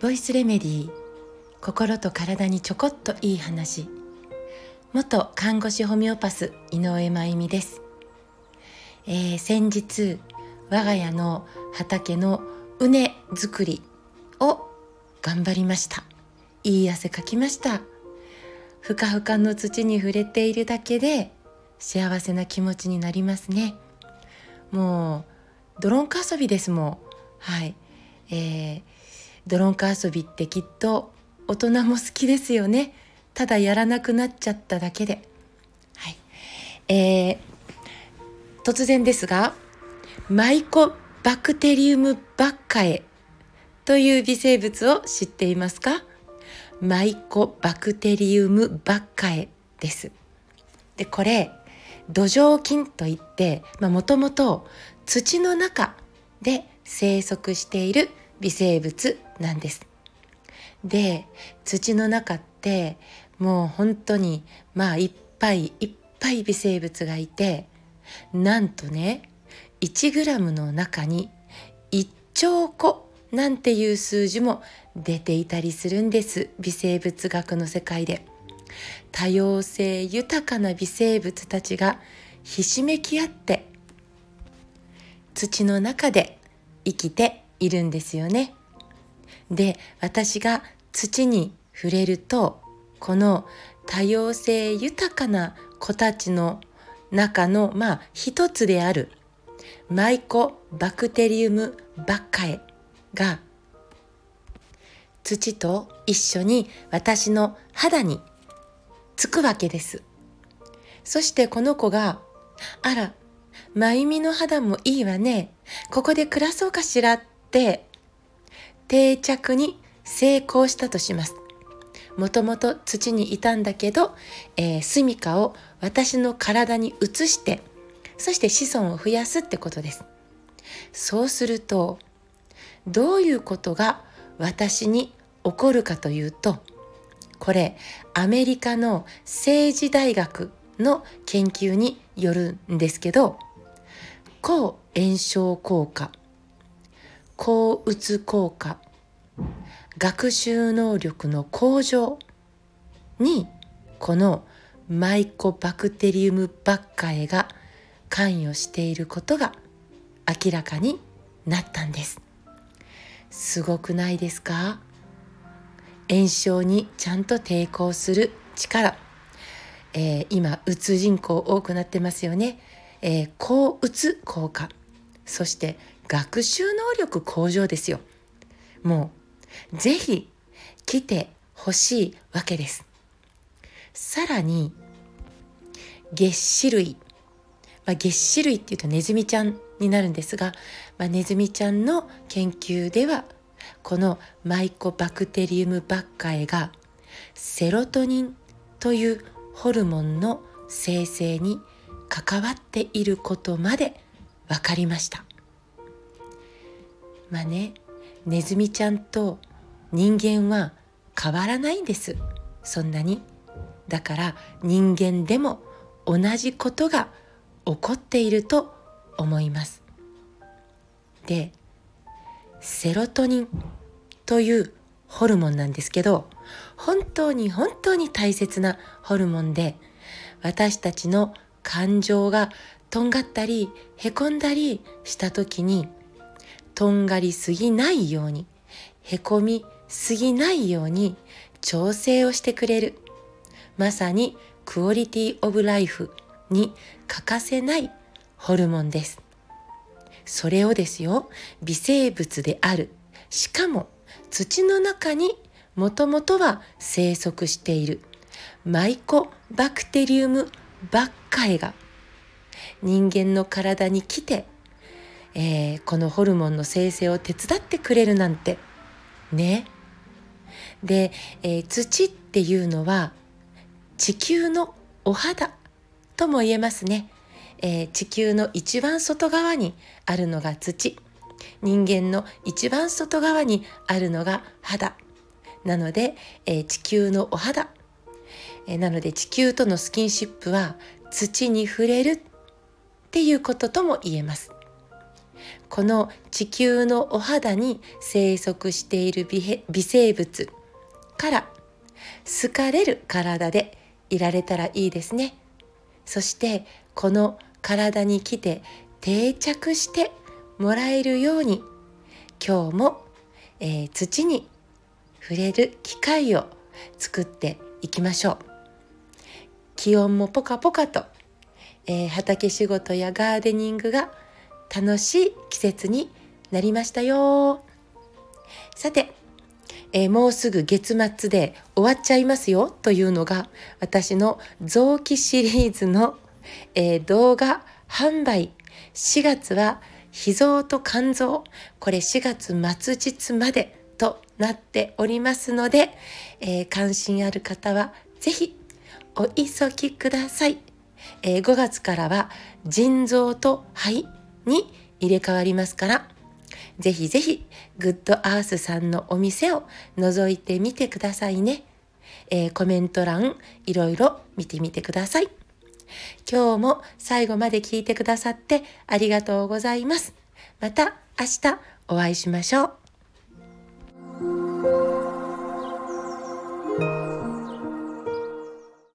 ボイスレメディー心と体にちょこっといい話。元看護師ホメオパス井上真由美です、えー、先日我が家の畑の畝作りを頑張りました。いい汗かきました。ふかふかの土に触れているだけで幸せな気持ちになりますね。もうドロンカ遊びですもん。はい。えー、ドロンカ遊びってきっと大人も好きですよね。ただやらなくなっちゃっただけで。はい。えー、突然ですがマイコバクテリウムバッカエという微生物を知っていますか？マイコバクテリウムバッカエです。で、これ、土壌菌といって、もともと土の中で生息している微生物なんです。で、土の中ってもう本当にまあいっぱいいっぱい微生物がいて、なんとね、1ムの中に1兆個なんていう数字も出ていたりするんです微生物学の世界で多様性豊かな微生物たちがひしめき合って土の中で生きているんですよね。で私が土に触れるとこの多様性豊かな子たちの中のまあ一つであるマイコバクテリウムバッカエが土と一緒に私の肌につくわけです。そしてこの子が、あら、まゆみの肌もいいわね。ここで暮らそうかしらって定着に成功したとします。もともと土にいたんだけど、えー、住処を私の体に移して、そして子孫を増やすってことです。そうすると、どういうことが私に起こるかというと、これアメリカの政治大学の研究によるんですけど、抗炎症効果、抗うつ効果、学習能力の向上にこのマイコバクテリウムバッカエが関与していることが明らかになったんです。すごくないですか？炎症にちゃんと抵抗する力、えー、今うつ人口多くなってますよね、えー、抗うつ効果。そして学習能力向上ですよ。もうぜひ来てほしいわけです。さらに月歯類。まあ、月歯類っていうとネズミちゃんになるんですが、まあ、ネズミちゃんの研究ではこのマイコバクテリウムバッカエがセロトニンというホルモンの生成に関わっていることまで分かりました。まあねネズミちゃんと人間は変わらないんです。そんなに。だから人間でも同じことが起こっていると思います。でセロトニンというホルモンなんですけど本当に本当に大切なホルモンで私たちの感情がとんがったりへこんだりした時にとんがりすぎないようにへこみすぎないように調整をしてくれるまさにクオリティオブライフに欠かせないホルモンです。それをですよ、微生物である。しかも土の中にもともとは生息しているマイコバクテリウムバッカエが人間の体に来て、えー、このホルモンの生成を手伝ってくれるなんてね。で、えー、土っていうのは地球のお肌とも言えますね、えー、地球の一番外側にあるのが土。人間の一番外側にあるのが肌。なので、えー、地球のお肌、えー、なので地球とのスキンシップは土に触れるっていうこととも言えます。この地球のお肌に生息している微生物から好かれる体でいられたらいいですね。そしてこの体に来て定着してもらえるように今日も、えー、土に触れる機会を作っていきましょう。気温もポカポカと、えー、畑仕事やガーデニングが楽しい季節になりましたよ。さて、えー、もうすぐ月末で終わっちゃいますよというのが私の臓器シリーズの、えー、動画販売。4月は脾臓と肝臓。これ4月末日までとなっておりますので、えー、関心ある方はぜひお急ぎください、えー、5月からは腎臓と肺に入れ替わりますからぜひぜひ、グッドアースさんのお店を覗いてみてくださいね。えー、コメント欄、いろいろ見てみてください。今日も最後まで聞いてくださってありがとうございます。また明日お会いしましょう。